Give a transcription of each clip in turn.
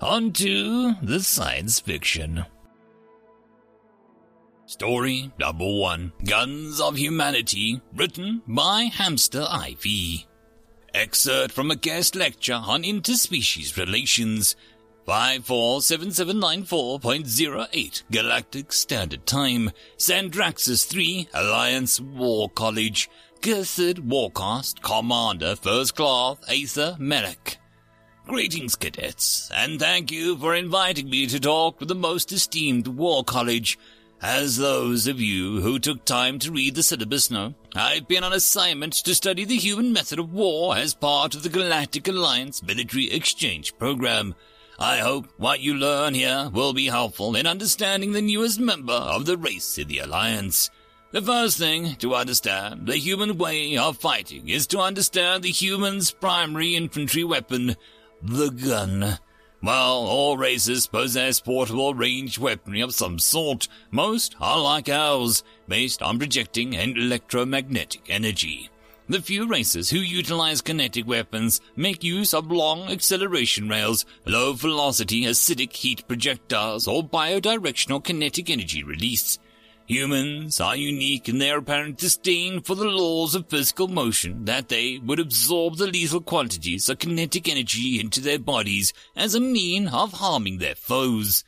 On to the science fiction. Story number one Guns of Humanity, written by Hamster Ivy. Excerpt from a guest lecture on interspecies relations. 547794.08 Galactic Standard Time, Sandraxis 3, Alliance War College, Cursed Warcast, Commander First Class Aether Merrick. Greetings, cadets, and thank you for inviting me to talk with the most esteemed War College. As those of you who took time to read the syllabus know, I've been on assignment to study the human method of war as part of the Galactic Alliance military exchange program. I hope what you learn here will be helpful in understanding the newest member of the race in the Alliance. The first thing to understand the human way of fighting is to understand the human's primary infantry weapon, the gun. While all races possess portable ranged weaponry of some sort, most are like ours, based on projecting and electromagnetic energy. The few races who utilize kinetic weapons make use of long acceleration rails, low velocity acidic heat projectiles, or biodirectional kinetic energy release. Humans are unique in their apparent disdain for the laws of physical motion that they would absorb the lethal quantities of kinetic energy into their bodies as a mean of harming their foes.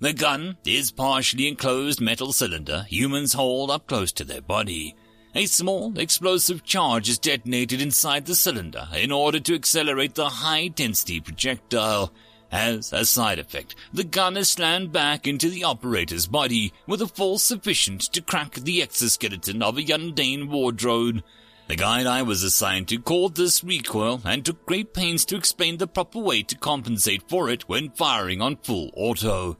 The gun is partially enclosed metal cylinder humans hold up close to their body. A small explosive charge is detonated inside the cylinder in order to accelerate the high density projectile. As a side effect, the gun is slammed back into the operator's body with a force sufficient to crack the exoskeleton of a mundane war drone. The guide I was assigned to called this recoil and took great pains to explain the proper way to compensate for it when firing on full auto.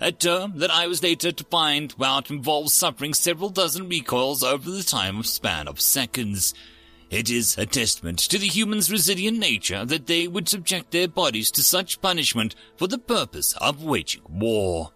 A term that I was later to find out involves suffering several dozen recoils over the time of span of seconds. It is a testament to the human's resilient nature that they would subject their bodies to such punishment for the purpose of waging war.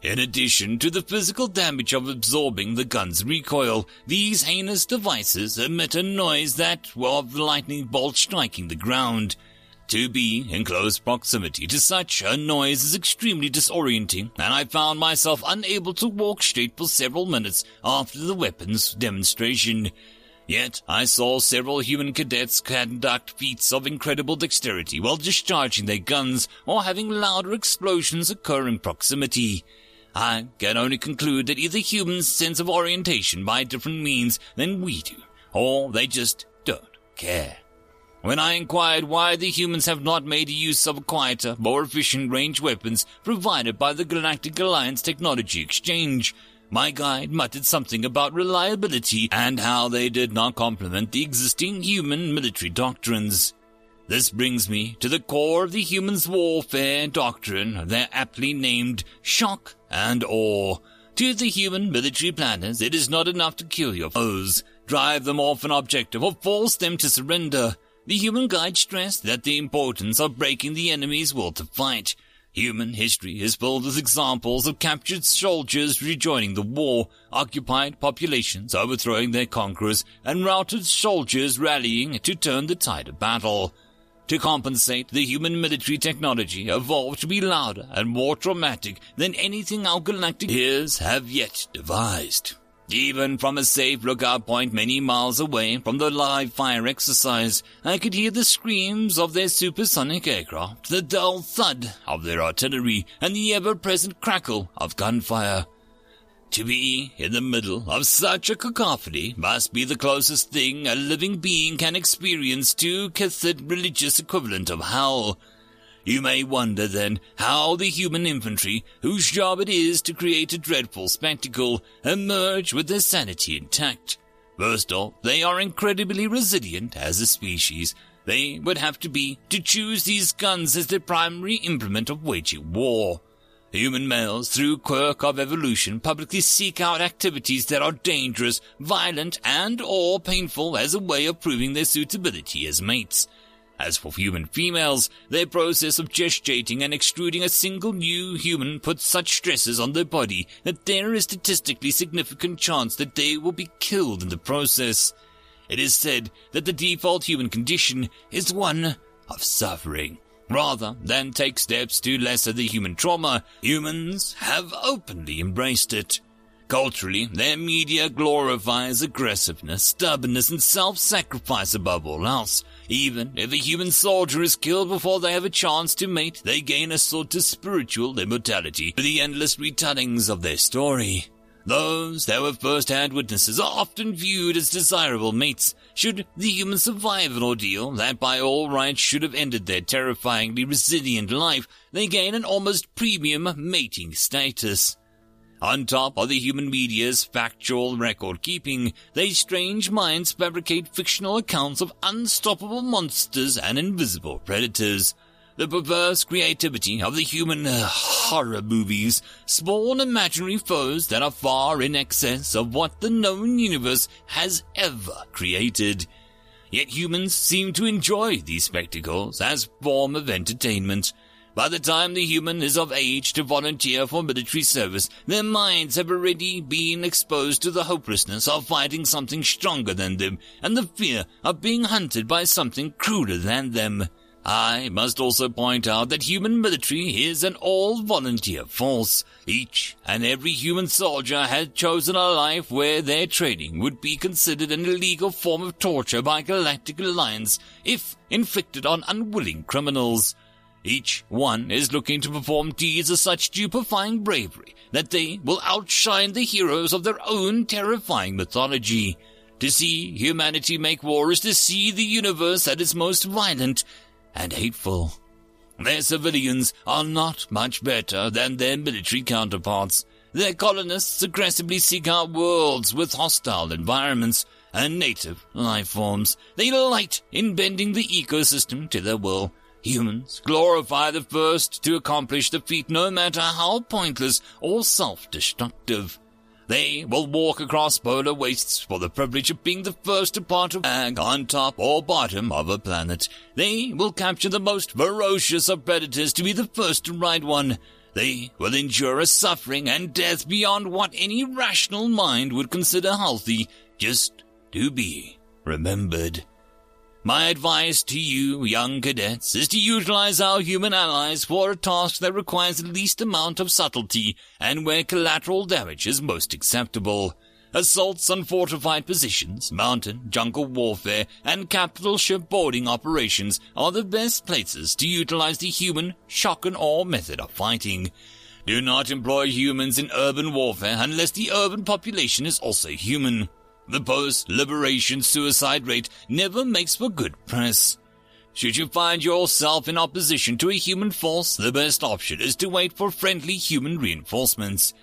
In addition to the physical damage of absorbing the gun's recoil, these heinous devices emit a noise that of the lightning bolt striking the ground. To be in close proximity to such a noise is extremely disorienting, and I found myself unable to walk straight for several minutes after the weapon's demonstration. Yet I saw several human cadets conduct feats of incredible dexterity while discharging their guns or having louder explosions occur in proximity. I can only conclude that either humans sense of orientation by different means than we do, or they just don't care. When I inquired why the humans have not made use of quieter, more efficient range weapons provided by the Galactic Alliance Technology Exchange, my guide muttered something about reliability and how they did not complement the existing human military doctrines. This brings me to the core of the human's warfare doctrine, their aptly named shock and awe. To the human military planners, it is not enough to kill your foes, drive them off an objective, or force them to surrender. The human guide stressed that the importance of breaking the enemy's will to fight, Human history is filled with examples of captured soldiers rejoining the war, occupied populations overthrowing their conquerors, and routed soldiers rallying to turn the tide of battle. To compensate, the human military technology evolved to be louder and more traumatic than anything our galactic peers have yet devised. Even from a safe lookout point many miles away from the live fire exercise, I could hear the screams of their supersonic aircraft, the dull thud of their artillery, and the ever-present crackle of gunfire. To be in the middle of such a cacophony must be the closest thing a living being can experience to catholic religious equivalent of hell. You may wonder then how the human infantry, whose job it is to create a dreadful spectacle, emerge with their sanity intact. First off, they are incredibly resilient as a species. They would have to be to choose these guns as their primary implement of waging war. Human males, through quirk of evolution, publicly seek out activities that are dangerous, violent, and or painful as a way of proving their suitability as mates. As for human females, their process of gestating and extruding a single new human puts such stresses on their body that there is statistically significant chance that they will be killed in the process. It is said that the default human condition is one of suffering. Rather than take steps to lessen the human trauma, humans have openly embraced it. Culturally, their media glorifies aggressiveness, stubbornness, and self-sacrifice above all else. Even if a human soldier is killed before they have a chance to mate, they gain a sort of spiritual immortality through the endless retellings of their story. Those that were first-hand witnesses are often viewed as desirable mates, should the human survive an ordeal that by all rights should have ended their terrifyingly resilient life, they gain an almost premium mating status. On top of the human media's factual record keeping, these strange minds fabricate fictional accounts of unstoppable monsters and invisible predators. The perverse creativity of the human uh, horror movies spawn imaginary foes that are far in excess of what the known universe has ever created. Yet humans seem to enjoy these spectacles as form of entertainment. By the time the human is of age to volunteer for military service, their minds have already been exposed to the hopelessness of fighting something stronger than them and the fear of being hunted by something crueler than them. I must also point out that human military is an all-volunteer force. Each and every human soldier has chosen a life where their training would be considered an illegal form of torture by Galactic Alliance if inflicted on unwilling criminals. Each one is looking to perform deeds of such stupefying bravery that they will outshine the heroes of their own terrifying mythology. To see humanity make war is to see the universe at its most violent and hateful. Their civilians are not much better than their military counterparts. Their colonists aggressively seek out worlds with hostile environments and native life forms. They delight in bending the ecosystem to their will Humans glorify the first to accomplish the feat no matter how pointless or self-destructive. They will walk across polar wastes for the privilege of being the first to part a bag on top or bottom of a planet. They will capture the most ferocious of predators to be the first to ride one. They will endure a suffering and death beyond what any rational mind would consider healthy, just to be remembered. My advice to you, young cadets, is to utilize our human allies for a task that requires the least amount of subtlety and where collateral damage is most acceptable. Assaults on fortified positions, mountain, jungle warfare, and capital ship boarding operations are the best places to utilize the human shock and awe method of fighting. Do not employ humans in urban warfare unless the urban population is also human. The post-liberation suicide rate never makes for good press. Should you find yourself in opposition to a human force, the best option is to wait for friendly human reinforcements.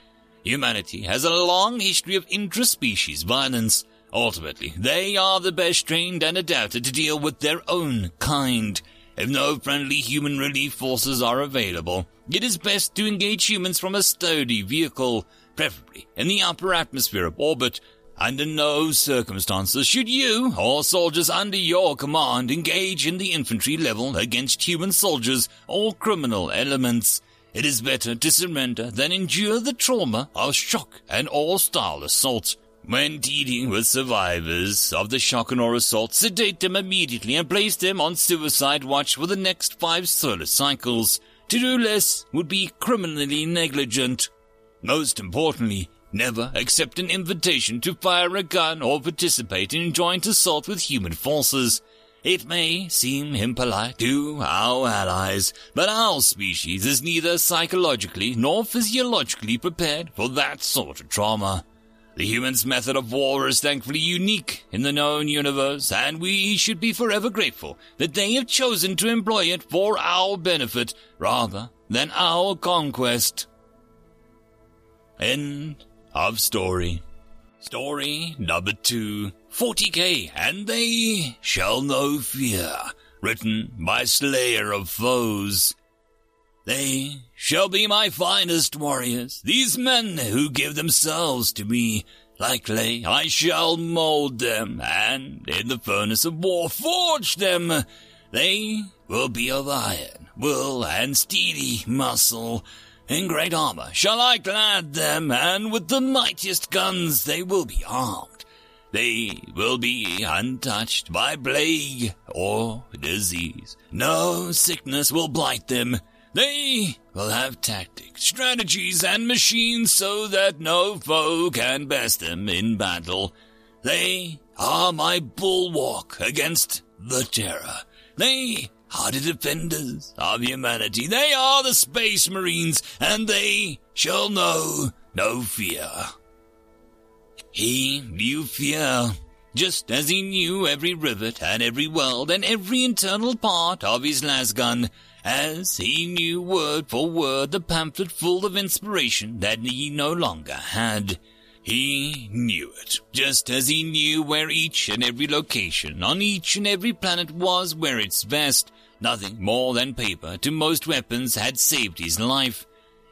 Humanity has a long history of intraspecies violence. Ultimately, they are the best trained and adapted to deal with their own kind. If no friendly human relief forces are available, it is best to engage humans from a sturdy vehicle, preferably in the upper atmosphere of orbit, under no circumstances should you or soldiers under your command engage in the infantry level against human soldiers or criminal elements. It is better to surrender than endure the trauma of shock and all-style assault. When dealing with survivors of the shock and awe assault, sedate them immediately and place them on suicide watch for the next five solar cycles. To do less would be criminally negligent. Most importantly, Never accept an invitation to fire a gun or participate in joint assault with human forces. It may seem impolite to our allies, but our species is neither psychologically nor physiologically prepared for that sort of trauma. The human's method of war is thankfully unique in the known universe, and we should be forever grateful that they have chosen to employ it for our benefit rather than our conquest. End of story. Story number two 40k, and they shall know fear. Written by Slayer of Foes. They shall be my finest warriors, these men who give themselves to me. Likely I shall mold them, and in the furnace of war forge them. They will be of iron, will, and steely muscle. In great armor shall I clad them, and with the mightiest guns they will be armed. They will be untouched by plague or disease. No sickness will blight them. They will have tactics, strategies, and machines so that no foe can best them in battle. They are my bulwark against the terror. They the defenders of humanity. They are the space marines, and they shall know no fear. He knew fear, just as he knew every rivet and every weld and every internal part of his lasgun as he knew word for word the pamphlet full of inspiration that he no longer had. He knew it, just as he knew where each and every location on each and every planet was where its best, nothing more than paper to most weapons had saved his life.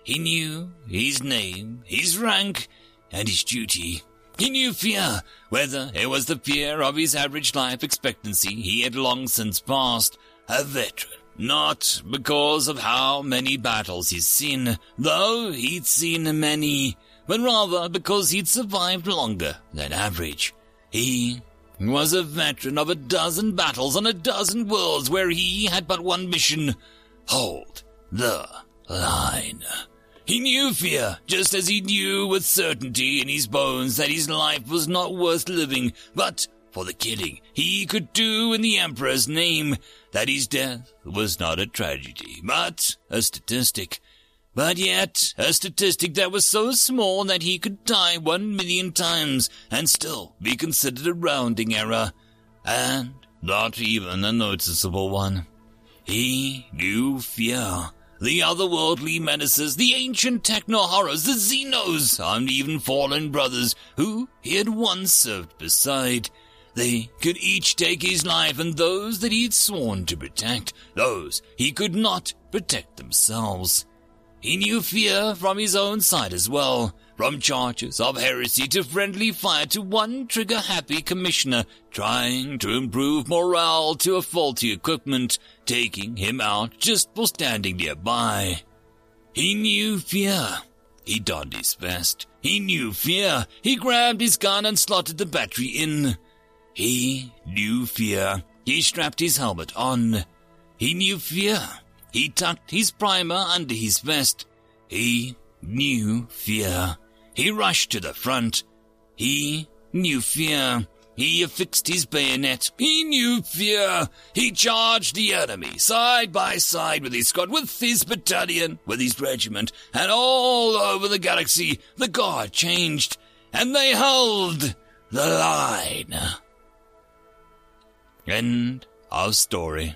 He knew his name, his rank, and his duty. He knew fear, whether it was the fear of his average life expectancy he had long since passed, a veteran not because of how many battles he'd seen, though he'd seen many, but rather because he'd survived longer than average. He was a veteran of a dozen battles on a dozen worlds where he had but one mission hold the line. He knew fear, just as he knew with certainty in his bones that his life was not worth living, but for the killing he could do in the Emperor's name, that his death was not a tragedy, but a statistic. But yet, a statistic that was so small that he could die one million times and still be considered a rounding error, and not even a noticeable one. He knew fear. The otherworldly menaces, the ancient techno horrors, the Xenos, and even fallen brothers who he had once served beside. They could each take his life and those that he had sworn to protect, those he could not protect themselves. He knew fear from his own side as well, from charges of heresy to friendly fire to one trigger happy commissioner trying to improve morale to a faulty equipment, taking him out just for standing nearby. He knew fear. He donned his vest. He knew fear. He grabbed his gun and slotted the battery in. He knew fear. He strapped his helmet on. He knew fear. He tucked his primer under his vest. He knew fear. He rushed to the front. He knew fear. He affixed his bayonet. He knew fear. He charged the enemy side by side with his squad, with his battalion, with his regiment, and all over the galaxy the guard changed, and they held the line. End of story.